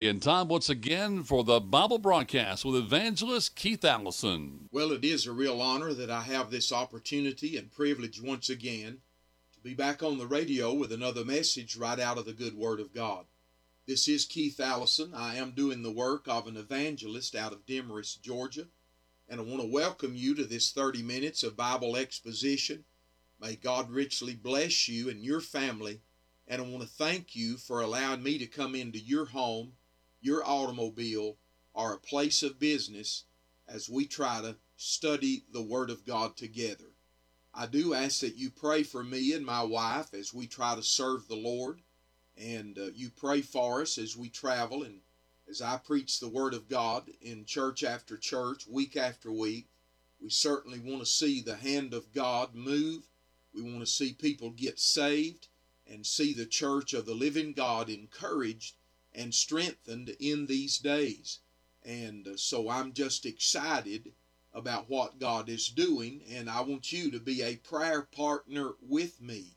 In time once again for the Bible broadcast with evangelist Keith Allison. Well, it is a real honor that I have this opportunity and privilege once again to be back on the radio with another message right out of the good Word of God. This is Keith Allison. I am doing the work of an evangelist out of Demorest, Georgia, and I want to welcome you to this 30 minutes of Bible exposition. May God richly bless you and your family, and I want to thank you for allowing me to come into your home your automobile, or a place of business as we try to study the Word of God together. I do ask that you pray for me and my wife as we try to serve the Lord, and uh, you pray for us as we travel and as I preach the Word of God in church after church, week after week. We certainly want to see the hand of God move. We want to see people get saved and see the church of the living God encouraged and strengthened in these days. And uh, so I'm just excited about what God is doing, and I want you to be a prayer partner with me.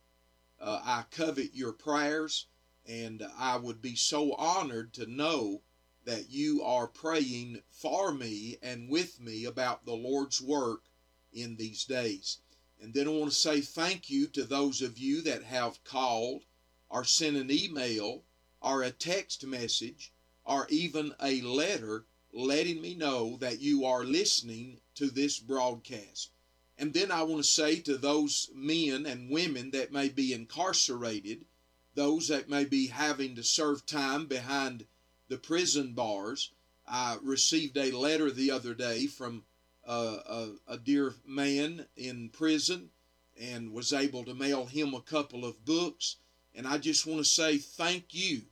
Uh, I covet your prayers, and I would be so honored to know that you are praying for me and with me about the Lord's work in these days. And then I want to say thank you to those of you that have called or sent an email or a text message or even a letter letting me know that you are listening to this broadcast. And then I want to say to those men and women that may be incarcerated, those that may be having to serve time behind the prison bars, I received a letter the other day from a, a dear man in prison and was able to mail him a couple of books. And I just want to say thank you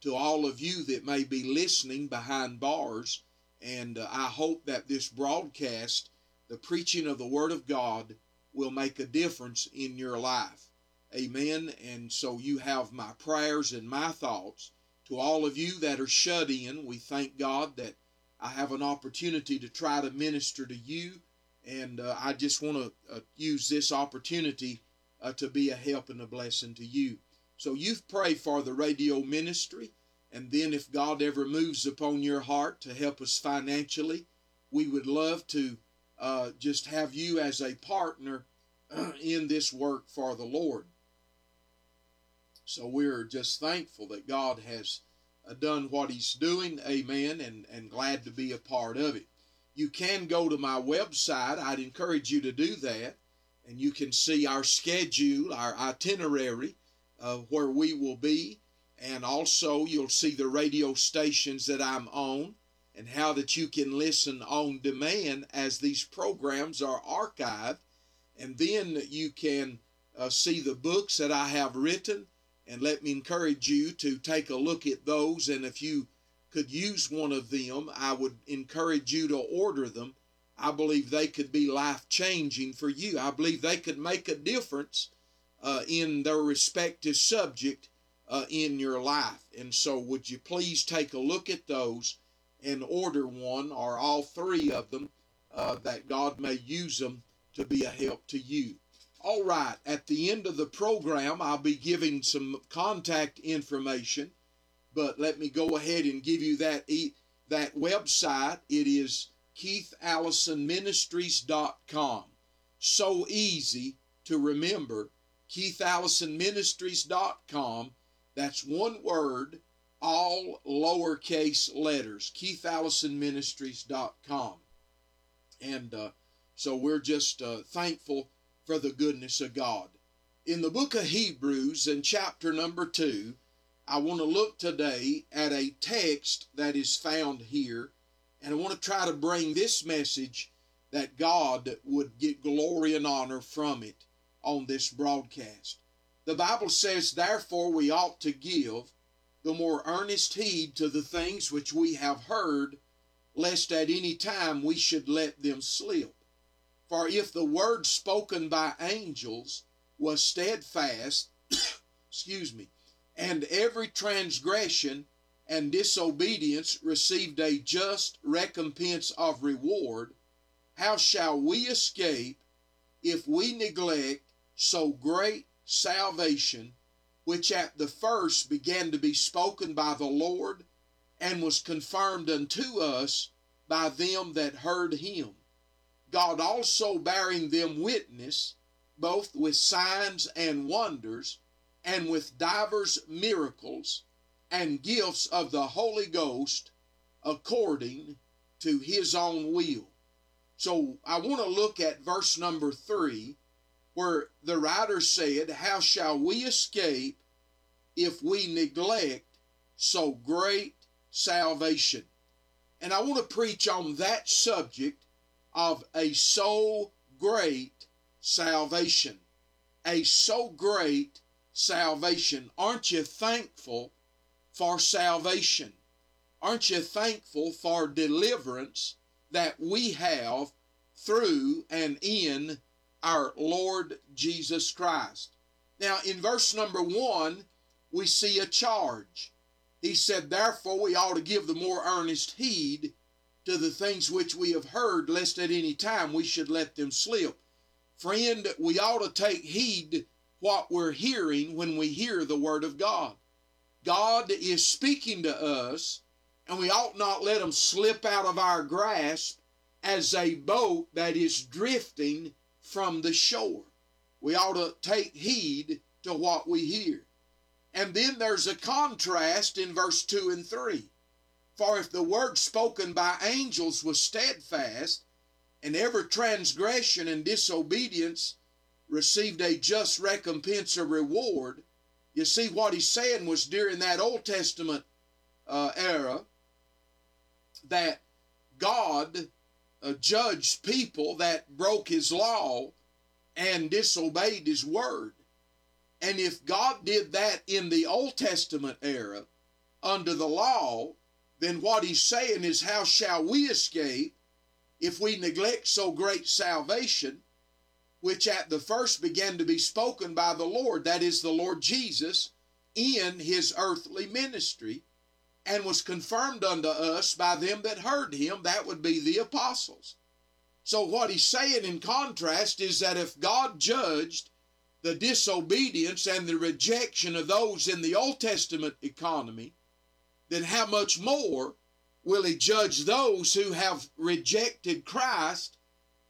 to all of you that may be listening behind bars. And uh, I hope that this broadcast, the preaching of the Word of God, will make a difference in your life. Amen. And so you have my prayers and my thoughts. To all of you that are shut in, we thank God that I have an opportunity to try to minister to you. And uh, I just want to uh, use this opportunity uh, to be a help and a blessing to you. So you pray for the radio ministry, and then if God ever moves upon your heart to help us financially, we would love to uh, just have you as a partner uh, in this work for the Lord. So we're just thankful that God has uh, done what He's doing, amen, and, and glad to be a part of it. You can go to my website. I'd encourage you to do that, and you can see our schedule, our itinerary where we will be. And also, you'll see the radio stations that I'm on and how that you can listen on demand as these programs are archived. And then you can uh, see the books that I have written. And let me encourage you to take a look at those. And if you could use one of them, I would encourage you to order them. I believe they could be life changing for you. I believe they could make a difference uh, in their respective subject uh, in your life. And so, would you please take a look at those and order one or all three of them uh, that God may use them to be a help to you? All right, at the end of the program, I'll be giving some contact information, but let me go ahead and give you that e- that website. It is keithallisonministries.com. So easy to remember keithallisonministries.com. That's one word, all lowercase letters, keithallisonministries.com. And uh, so we're just uh, thankful for the goodness of God. In the book of Hebrews, in chapter number 2, I want to look today at a text that is found here, and I want to try to bring this message that God would get glory and honor from it on this broadcast. The Bible says, Therefore, we ought to give the more earnest heed to the things which we have heard, lest at any time we should let them slip. For if the word spoken by angels was steadfast, excuse me, and every transgression and disobedience received a just recompense of reward, how shall we escape if we neglect so great salvation, which at the first began to be spoken by the Lord and was confirmed unto us by them that heard him. God also bearing them witness, both with signs and wonders, and with divers miracles and gifts of the Holy Ghost according to his own will. So I want to look at verse number three, where the writer said, How shall we escape if we neglect so great salvation? And I want to preach on that subject of a so great salvation. A so great salvation. Aren't you thankful for salvation? Aren't you thankful for deliverance that we have through and in our Lord Jesus Christ? Now, in verse number one, we see a charge. He said, Therefore, we ought to give the more earnest heed to the things which we have heard, lest at any time we should let them slip. Friend, we ought to take heed what we're hearing when we hear the Word of God. God is speaking to us, and we ought not let them slip out of our grasp as a boat that is drifting from the shore. We ought to take heed to what we hear. And then there's a contrast in verse 2 and 3. For if the word spoken by angels was steadfast, and every transgression and disobedience received a just recompense or reward, you see what he's saying was during that Old Testament uh, era that God uh, judged people that broke his law and disobeyed his word. And if God did that in the Old Testament era under the law, then what he's saying is, how shall we escape if we neglect so great salvation, which at the first began to be spoken by the Lord, that is, the Lord Jesus, in his earthly ministry, and was confirmed unto us by them that heard him, that would be the apostles. So, what he's saying in contrast is that if God judged the disobedience and the rejection of those in the Old Testament economy, then how much more will he judge those who have rejected Christ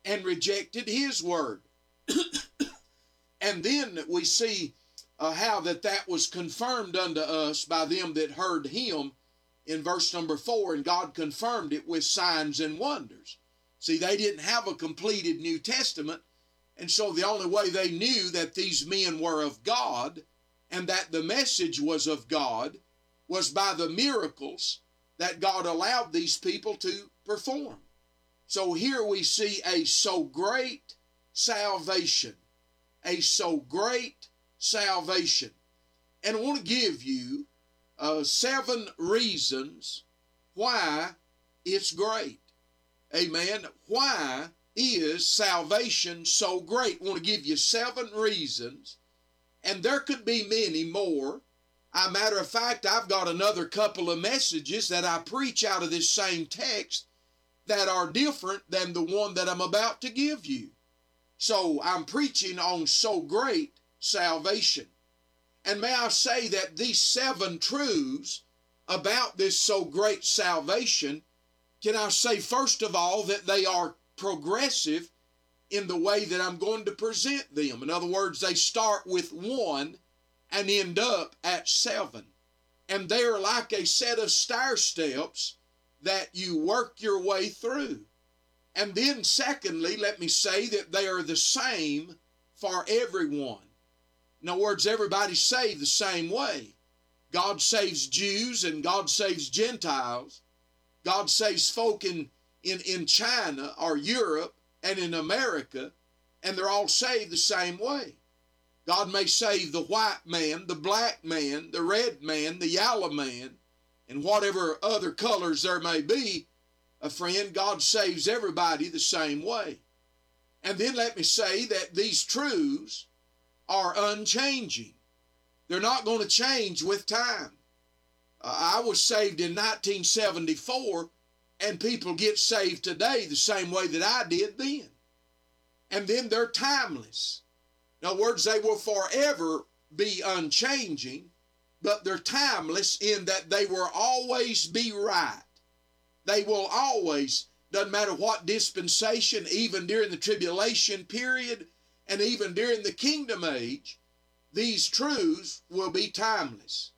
and rejected his word? and then we see uh, how that that was confirmed unto us by them that heard him in verse number four, and God confirmed it with signs and wonders. See, they didn't have a completed New Testament, and so the only way they knew that these men were of God and that the message was of God was by the miracles that God allowed these people to perform. So here we see a so great salvation, a so great salvation. And I want to give you uh, seven reasons why it's great. Amen. Why is salvation so great? I want to give you seven reasons, and there could be many more. A matter of fact, I've got another couple of messages that I preach out of this same text that are different than the one that I'm about to give you. So I'm preaching on so great salvation. And may I say that these seven truths about this so great salvation, can I say first of all that they are progressive in the way that I'm going to present them. In other words, they start with one and end up at seven. And they're like a set of stair steps that you work your way through. And then, secondly, let me say that they are the same for everyone. In other words, everybody's saved the same way. God saves Jews and God saves Gentiles. God saves folk in, in, in China or Europe and in America, and they're all saved the same way. God may save the white man, the black man, the red man, the yellow man, and whatever other colors there may be. A friend, God saves everybody the same way. And then let me say that these truths are unchanging. They're not going to change with time. Uh, I was saved in 1974, and people get saved today the same way that I did then. And then they're timeless. In other words, they will forever be unchanging. but they're timeless in that they will always be right. They will always, doesn't matter what dispensation, even during the tribulation period and even during the kingdom age, these truths will be timeless.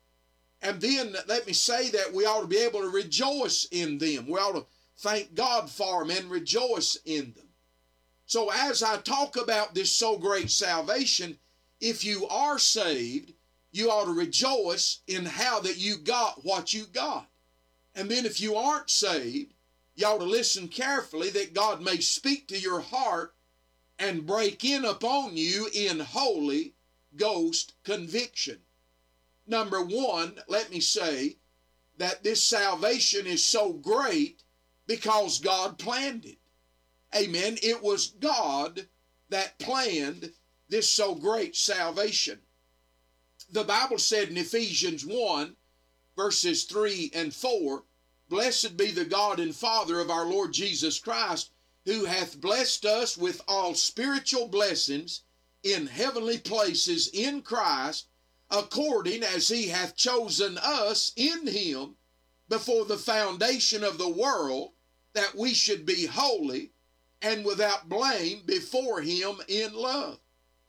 And then let me say that we ought to be able to rejoice in them. We ought to thank God for them and rejoice in them. So, as I talk about this so great salvation, if you are saved, you ought to rejoice in how that you got what you got. And then if you aren't saved, you ought to listen carefully that God may speak to your heart and break in upon you in Holy Ghost conviction. Number one, let me say that this salvation is so great because God planned it. Amen. It was God that planned this so great salvation. The Bible said in Ephesians 1, verses 3 and 4 Blessed be the God and Father of our Lord Jesus Christ, who hath blessed us with all spiritual blessings in heavenly places in Christ, according as he hath chosen us in him before the foundation of the world, that we should be holy and without blame before him in love.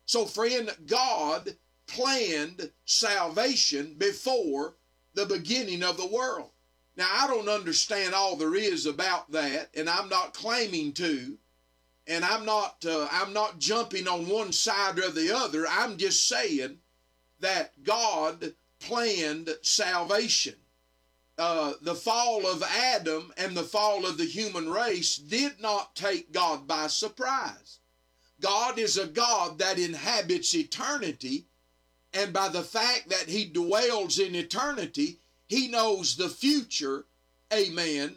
So, friend, God planned salvation before the beginning of the world. Now, I don't understand all there is about that, and I'm not claiming to, and I'm not uh, I'm not jumping on one side or the other. I'm just saying that God planned salvation. Uh, the fall of Adam and the fall of the human race did not take God by surprise. God is a God that inhabits eternity, and by the fact that He dwells in eternity, He knows the future, amen,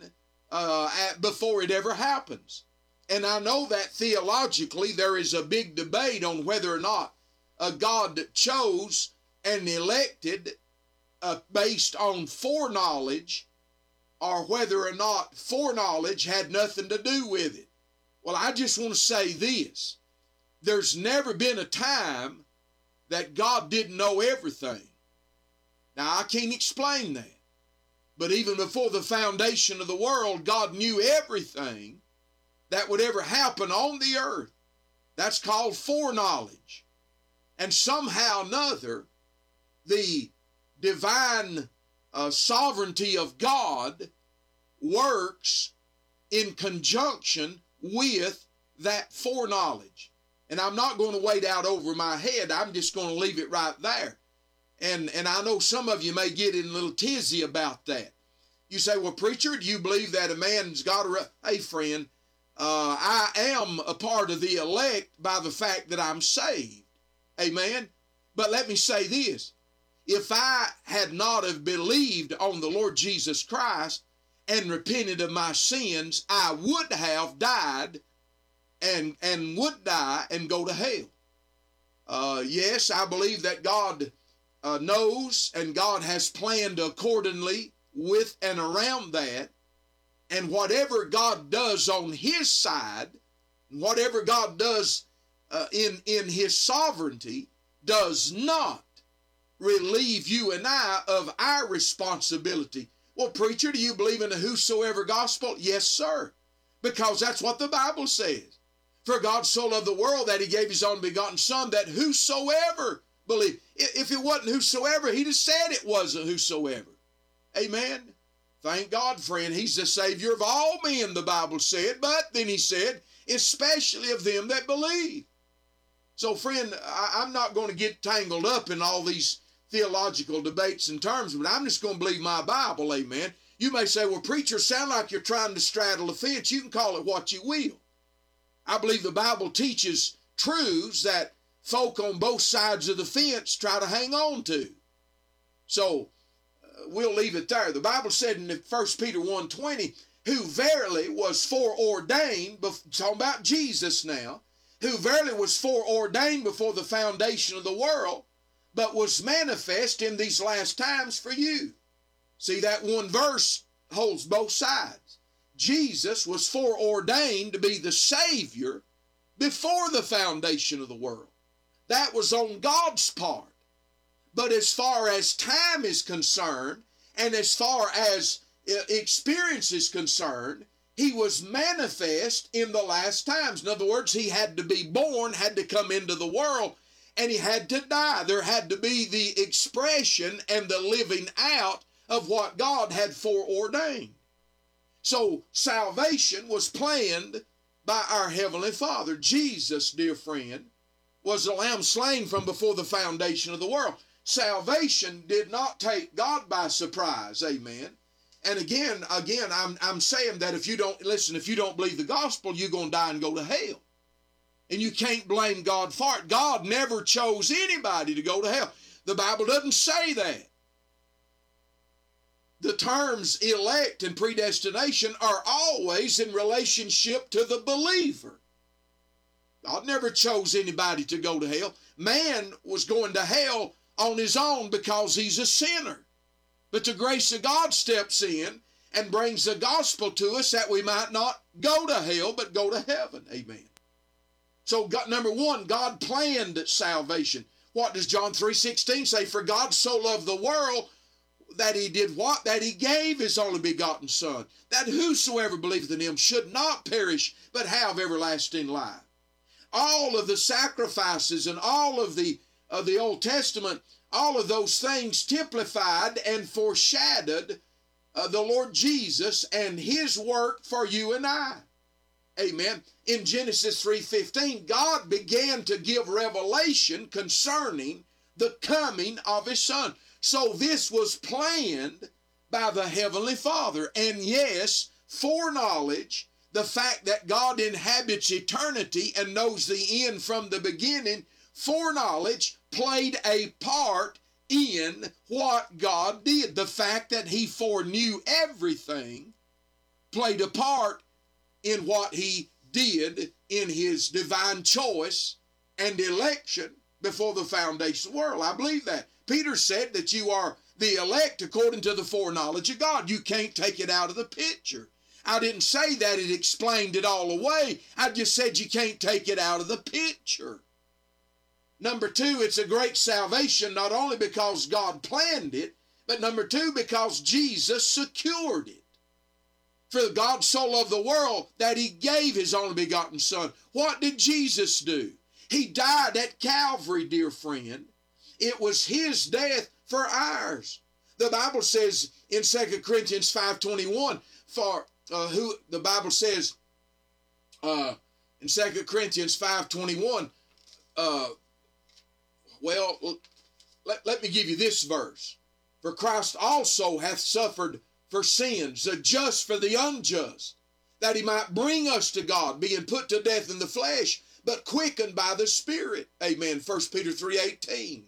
uh, at, before it ever happens. And I know that theologically there is a big debate on whether or not a God chose and elected uh, based on foreknowledge or whether or not foreknowledge had nothing to do with it. Well, I just want to say this there's never been a time that God didn't know everything. Now, I can't explain that. But even before the foundation of the world, God knew everything that would ever happen on the earth. That's called foreknowledge. And somehow or another, the divine uh, sovereignty of God works in conjunction with that foreknowledge. And I'm not going to wait out over my head. I'm just going to leave it right there. And and I know some of you may get in a little tizzy about that. You say, "Well, preacher, do you believe that a man's got a?" Re-? Hey, friend, uh, I am a part of the elect by the fact that I'm saved. Amen. But let me say this: if I had not have believed on the Lord Jesus Christ and repented of my sins, I would have died and and would die and go to hell. Uh, yes, I believe that God uh, knows and God has planned accordingly with and around that. And whatever God does on His side, whatever God does uh, in in His sovereignty, does not relieve you and I of our responsibility. Well, preacher, do you believe in the whosoever gospel? Yes, sir, because that's what the Bible says. For God so loved the world that he gave his own begotten Son, that whosoever believe. If it wasn't whosoever, he'd have said it wasn't whosoever. Amen. Thank God, friend. He's the Savior of all men, the Bible said. But then he said, especially of them that believe. So, friend, I, am not going to get tangled up in all these theological debates and terms, but I'm just going to believe my Bible. Amen. You may say, well, preacher, sound like you're trying to straddle a fence. You can call it what you will. I believe the Bible teaches truths that folk on both sides of the fence try to hang on to. So uh, we'll leave it there. The Bible said in 1 Peter 1.20, who verily was foreordained, talking about Jesus now, who verily was foreordained before the foundation of the world, but was manifest in these last times for you. See, that one verse holds both sides. Jesus was foreordained to be the Savior before the foundation of the world. That was on God's part. But as far as time is concerned, and as far as uh, experience is concerned, he was manifest in the last times. In other words, he had to be born, had to come into the world, and he had to die. There had to be the expression and the living out of what God had foreordained. So salvation was planned by our Heavenly Father. Jesus, dear friend, was the lamb slain from before the foundation of the world. Salvation did not take God by surprise. Amen. And again, again, I'm, I'm saying that if you don't listen, if you don't believe the gospel, you're going to die and go to hell. And you can't blame God for it. God never chose anybody to go to hell. The Bible doesn't say that. The terms elect and predestination are always in relationship to the believer. God never chose anybody to go to hell. Man was going to hell on his own because he's a sinner. But the grace of God steps in and brings the gospel to us that we might not go to hell but go to heaven. Amen. So God, number one, God planned salvation. What does John 3:16 say? For God so loved the world that he did what? That he gave his only begotten Son, that whosoever believeth in him should not perish, but have everlasting life. All of the sacrifices and all of the of the Old Testament all of those things typified and foreshadowed uh, the Lord Jesus and his work for you and I. Amen. In Genesis 3:15, God began to give revelation concerning the coming of his son. So this was planned by the heavenly Father and yes, foreknowledge the fact that God inhabits eternity and knows the end from the beginning, foreknowledge played a part in what God did. The fact that He foreknew everything played a part in what He did in His divine choice and election before the foundation of the world. I believe that. Peter said that you are the elect according to the foreknowledge of God. You can't take it out of the picture. I didn't say that it explained it all away. I just said you can't take it out of the picture. Number two, it's a great salvation not only because God planned it, but number two, because Jesus secured it. For God so loved the world that he gave his only begotten Son. What did Jesus do? He died at Calvary, dear friend. It was his death for ours. The Bible says in 2 Corinthians 5.21, for uh, who the Bible says uh, in 2 Corinthians 5.21, uh, well, let, let me give you this verse. For Christ also hath suffered for sins, the just for the unjust, that he might bring us to God, being put to death in the flesh, but quickened by the Spirit. Amen. 1 Peter 3.18.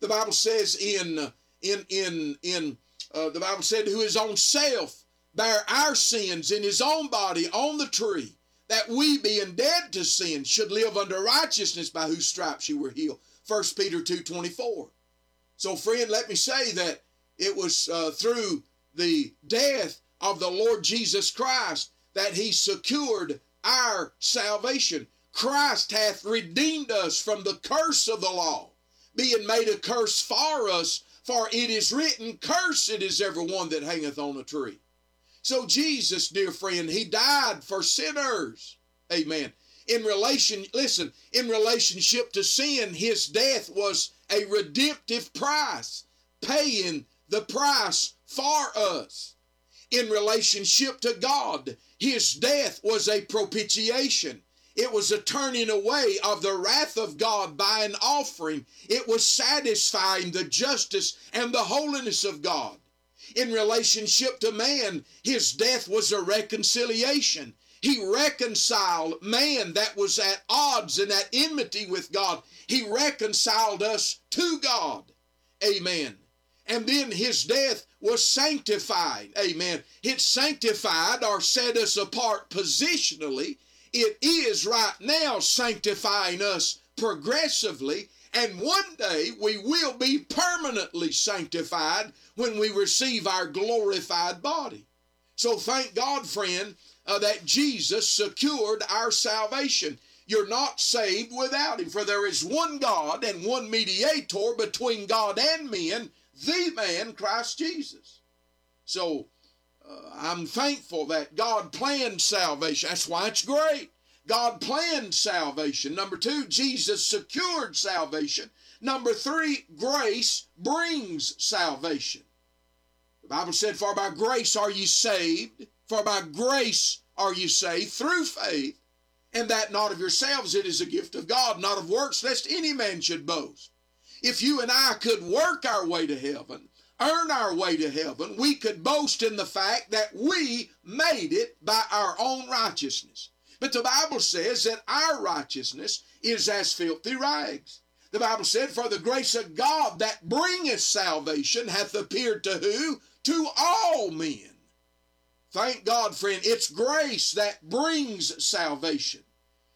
The Bible says in, in, in, in uh, the Bible said, who his own self bare our sins in his own body on the tree, that we, being dead to sin, should live under righteousness, by whose stripes you were healed. 1 Peter 2.24. So friend, let me say that it was uh, through the death of the Lord Jesus Christ that he secured our salvation. Christ hath redeemed us from the curse of the law, being made a curse for us, for it is written, Cursed is everyone that hangeth on a tree. So Jesus, dear friend, he died for sinners. Amen in relation listen in relationship to sin his death was a redemptive price paying the price for us in relationship to god his death was a propitiation it was a turning away of the wrath of God by an offering. It was satisfying the justice and the holiness of God. In relationship to man, his death was a reconciliation. He reconciled man that was at odds and at enmity with God. He reconciled us to God. Amen. And then his death was sanctified. Amen. It sanctified or set us apart positionally. It is right now sanctifying us progressively. And one day we will be permanently sanctified when we receive our glorified body. So thank God, friend, uh, that Jesus secured our salvation. You're not saved without Him. For there is one God and one mediator between God and men, the man, Christ Jesus. So uh, I'm thankful that God planned salvation. That's why it's great. God planned salvation. Number two, Jesus secured salvation. Number three, grace brings salvation. The Bible said, For by grace are ye saved, for by grace are ye saved through faith and that not of yourselves, it is a gift of God, not of works, lest any man should boast. If you and I could work our way to heaven, earn our way to heaven, we could boast in the fact that we made it by our own righteousness. But the Bible says that our righteousness is as filthy rags. The Bible said, For the grace of God that bringeth salvation hath appeared to who? To all men. Thank God, friend, it's grace that brings salvation.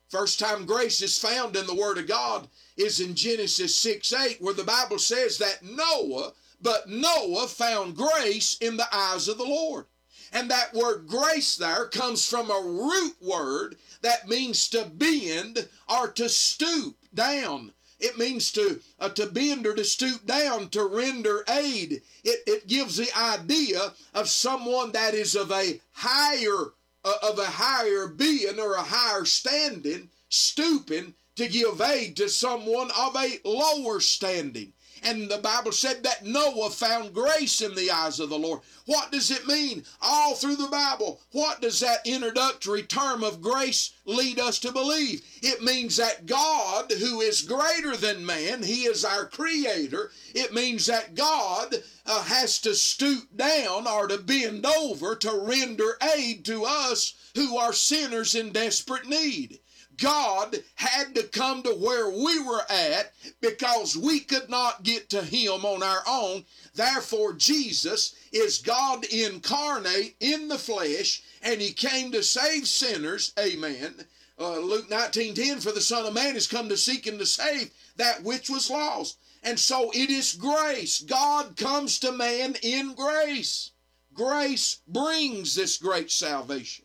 First time grace is found in the Word of God is in Genesis 6 8, where the Bible says that Noah, but Noah found grace in the eyes of the Lord. And that word grace there comes from a root word that means to bend or to stoop down. It means to uh, to bend or to stoop down to render aid. It, it gives the idea of someone that is of a higher uh, of a higher being or a higher standing, stooping to give aid to someone of a lower standing. And the Bible said that Noah found grace in the eyes of the Lord. What does it mean? All through the Bible, what does that introductory term of grace lead us to believe? It means that God, who is greater than man, He is our creator. It means that God uh, has to stoop down or to bend over to render aid to us who are sinners in desperate need. God had to come to where we were at because we could not get to Him on our own. Therefore, Jesus is God incarnate in the flesh, and He came to save sinners. Amen. Uh, Luke 19 10, for the Son of Man is come to seek and to save that which was lost. And so it is grace. God comes to man in grace. Grace brings this great salvation.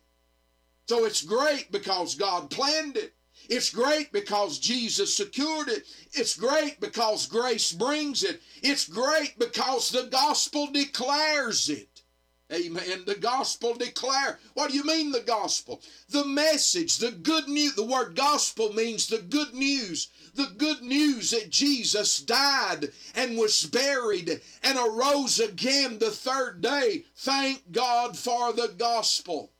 So it's great because God planned it. It's great because Jesus secured it. It's great because grace brings it. It's great because the gospel declares it. Amen. The gospel declare. What do you mean the gospel? The message, the good news. The word gospel means the good news. The good news that Jesus died and was buried and arose again the third day. Thank God for the gospel.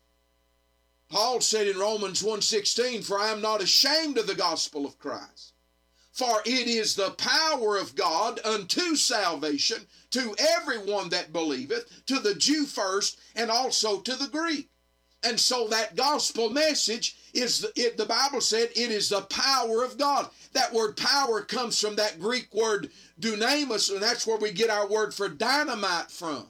Paul said in Romans 1:16, "For I am not ashamed of the gospel of Christ, for it is the power of God unto salvation to everyone that believeth, to the Jew first, and also to the Greek." And so that gospel message is it, the Bible said it is the power of God. That word power comes from that Greek word dunamis, and that's where we get our word for dynamite from.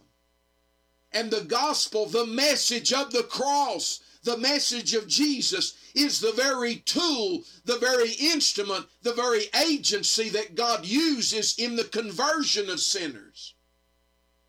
And the gospel, the message of the cross, the message of Jesus is the very tool, the very instrument, the very agency that God uses in the conversion of sinners.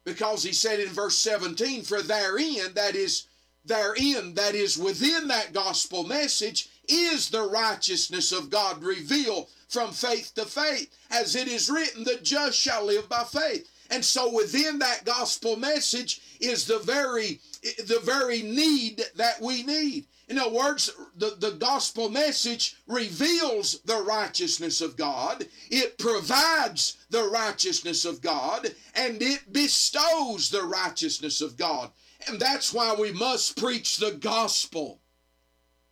Because he said in verse 17, For therein, that is, therein, that is within that gospel message, is the righteousness of God revealed from faith to faith. As it is written, the just shall live by faith. And so within that gospel message is the very the very need that we need. In other words, the, the gospel message reveals the righteousness of God, it provides the righteousness of God, and it bestows the righteousness of God. And that's why we must preach the gospel.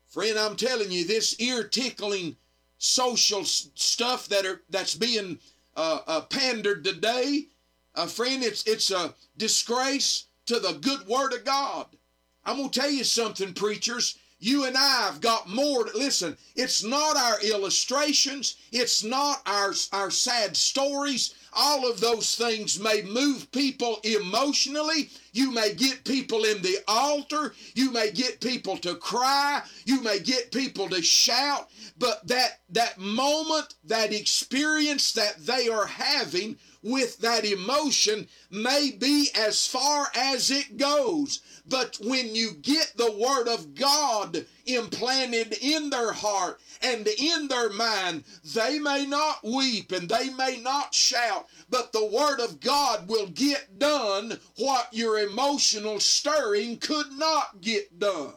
Friend, I'm telling you, this ear tickling social stuff that are that's being uh, uh, pandered today, uh, friend, it's it's a disgrace to the good word of God. I'm going to tell you something, preachers. You and I have got more to listen. It's not our illustrations, it's not our, our sad stories. All of those things may move people emotionally, You may get people in the altar. You may get people to cry. You may get people to shout. But that, that moment, that experience that they are having with that emotion may be as far as it goes. But when you get the Word of God implanted in their heart and in their mind, they may not weep and they may not shout, but the Word of God will get done what your emotional stirring could not get done.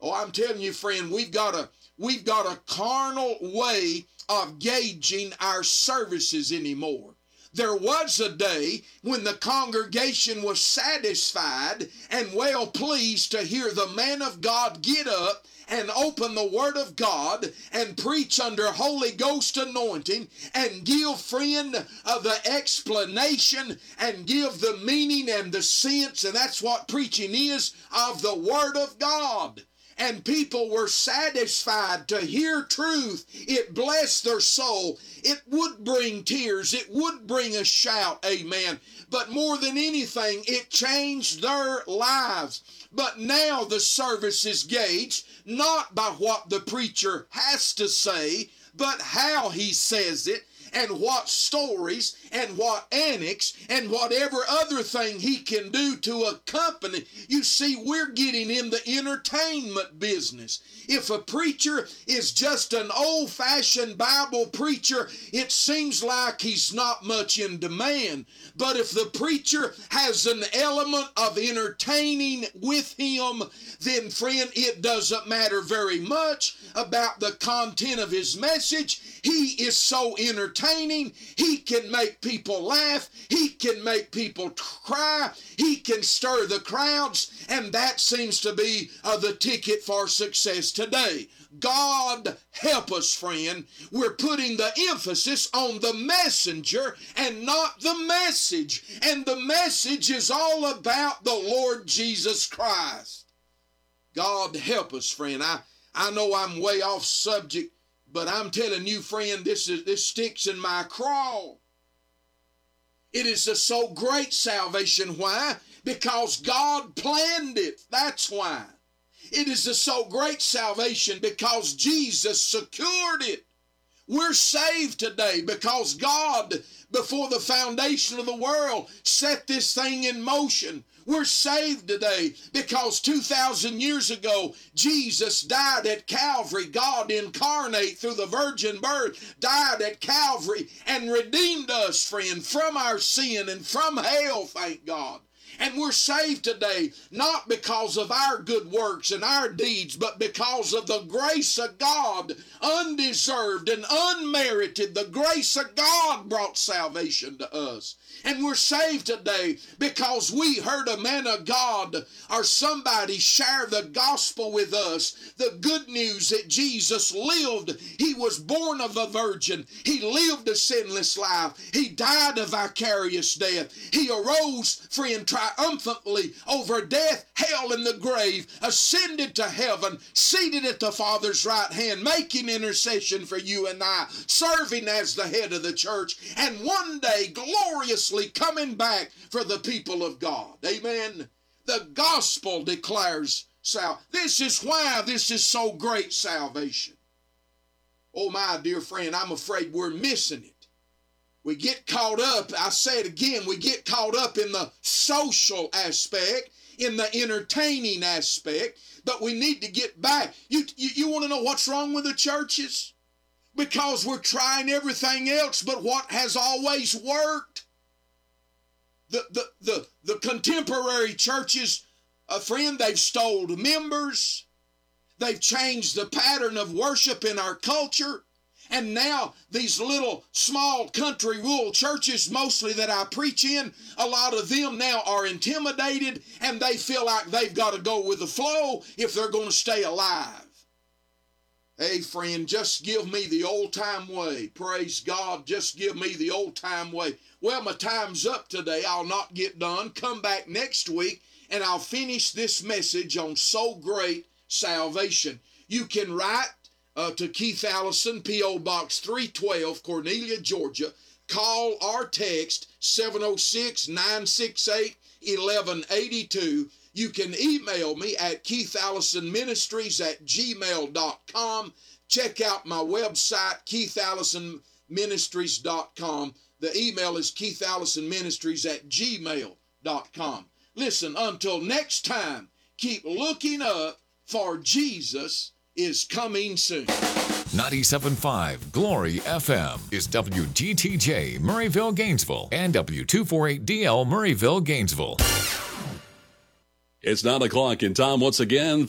Oh, I'm telling you, friend, we've got a we've got a carnal way of gauging our services anymore. There was a day when the congregation was satisfied and well pleased to hear the man of God get up and open the Word of God and preach under Holy Ghost anointing and give friend of the explanation and give the meaning and the sense, and that's what preaching is of the Word of God and people were satisfied to hear truth. It blessed their soul. It would bring tears. It would bring a shout. Amen. But more than anything, it changed their lives. But now the service is gauged not by what the preacher has to say, but how he says it and what stories and what annex and whatever other thing he can do to accompany. You see, we're getting in the entertainment business. If a preacher is just an old fashioned Bible preacher, it seems like he's not much in demand. But if the preacher has an element of entertaining with him, then, friend, it doesn't matter very much about the content of his message. He is so entertaining, he can make people laugh, he can make people cry, he can stir the crowds, and that seems to be uh, the ticket for success today. God help us, friend. We're putting the emphasis on the messenger and not the message. And the message is all about the Lord Jesus Christ. God help us, friend. I, I know I'm way off subject, but I'm telling you, friend, this is this sticks in my craw. It is a so great salvation. Why? Because God planned it. That's why. It is a so great salvation because Jesus secured it. We're saved today because God, before the foundation of the world, set this thing in motion. We're saved today because 2,000 years ago, Jesus died at Calvary. God incarnate through the virgin birth died at Calvary and redeemed us, friend, from our sin and from hell, thank God. And we're saved today not because of our good works and our deeds, but because of the grace of God, undeserved and unmerited. The grace of God brought salvation to us. And we're saved today because we heard a man of God or somebody share the gospel with us. The good news that Jesus lived. He was born of a virgin. He lived a sinless life. He died a vicarious death. He arose, friend, triumphantly over death, hell, and the grave, ascended to heaven, seated at the Father's right hand, making intercession for you and I, serving as the head of the church, and one day gloriously coming back for the people of God. Amen. The gospel declares sal. This is why this is so great salvation. Oh, my dear friend, I'm afraid we're missing it. We get caught up, I say it again, we get caught up in the social aspect, in the entertaining aspect, but we need to get back. You, you, you want to know what's wrong with the churches? Because we're trying everything else, but what has always worked? The, the, the, the contemporary churches, a friend, they've stole members, they've changed the pattern of worship in our culture. And now these little small country rural churches, mostly that I preach in, a lot of them now are intimidated and they feel like they've got to go with the flow if they're going to stay alive. Hey, friend, just give me the old time way. Praise God, just give me the old time way. Well, my time's up today. I'll not get done. Come back next week and I'll finish this message on so great salvation. You can write uh, to Keith Allison, P.O. Box 312, Cornelia, Georgia. Call or text 706 968 1182. You can email me at keithallisonministries at gmail.com. Check out my website, keithallisonministries.com. The email is keithallisonministries at gmail.com. Listen, until next time, keep looking up, for Jesus is coming soon. 97.5 Glory FM is WGTJ Murrayville, Gainesville, and W248DL Murrayville, Gainesville. It's 9 o'clock in time once again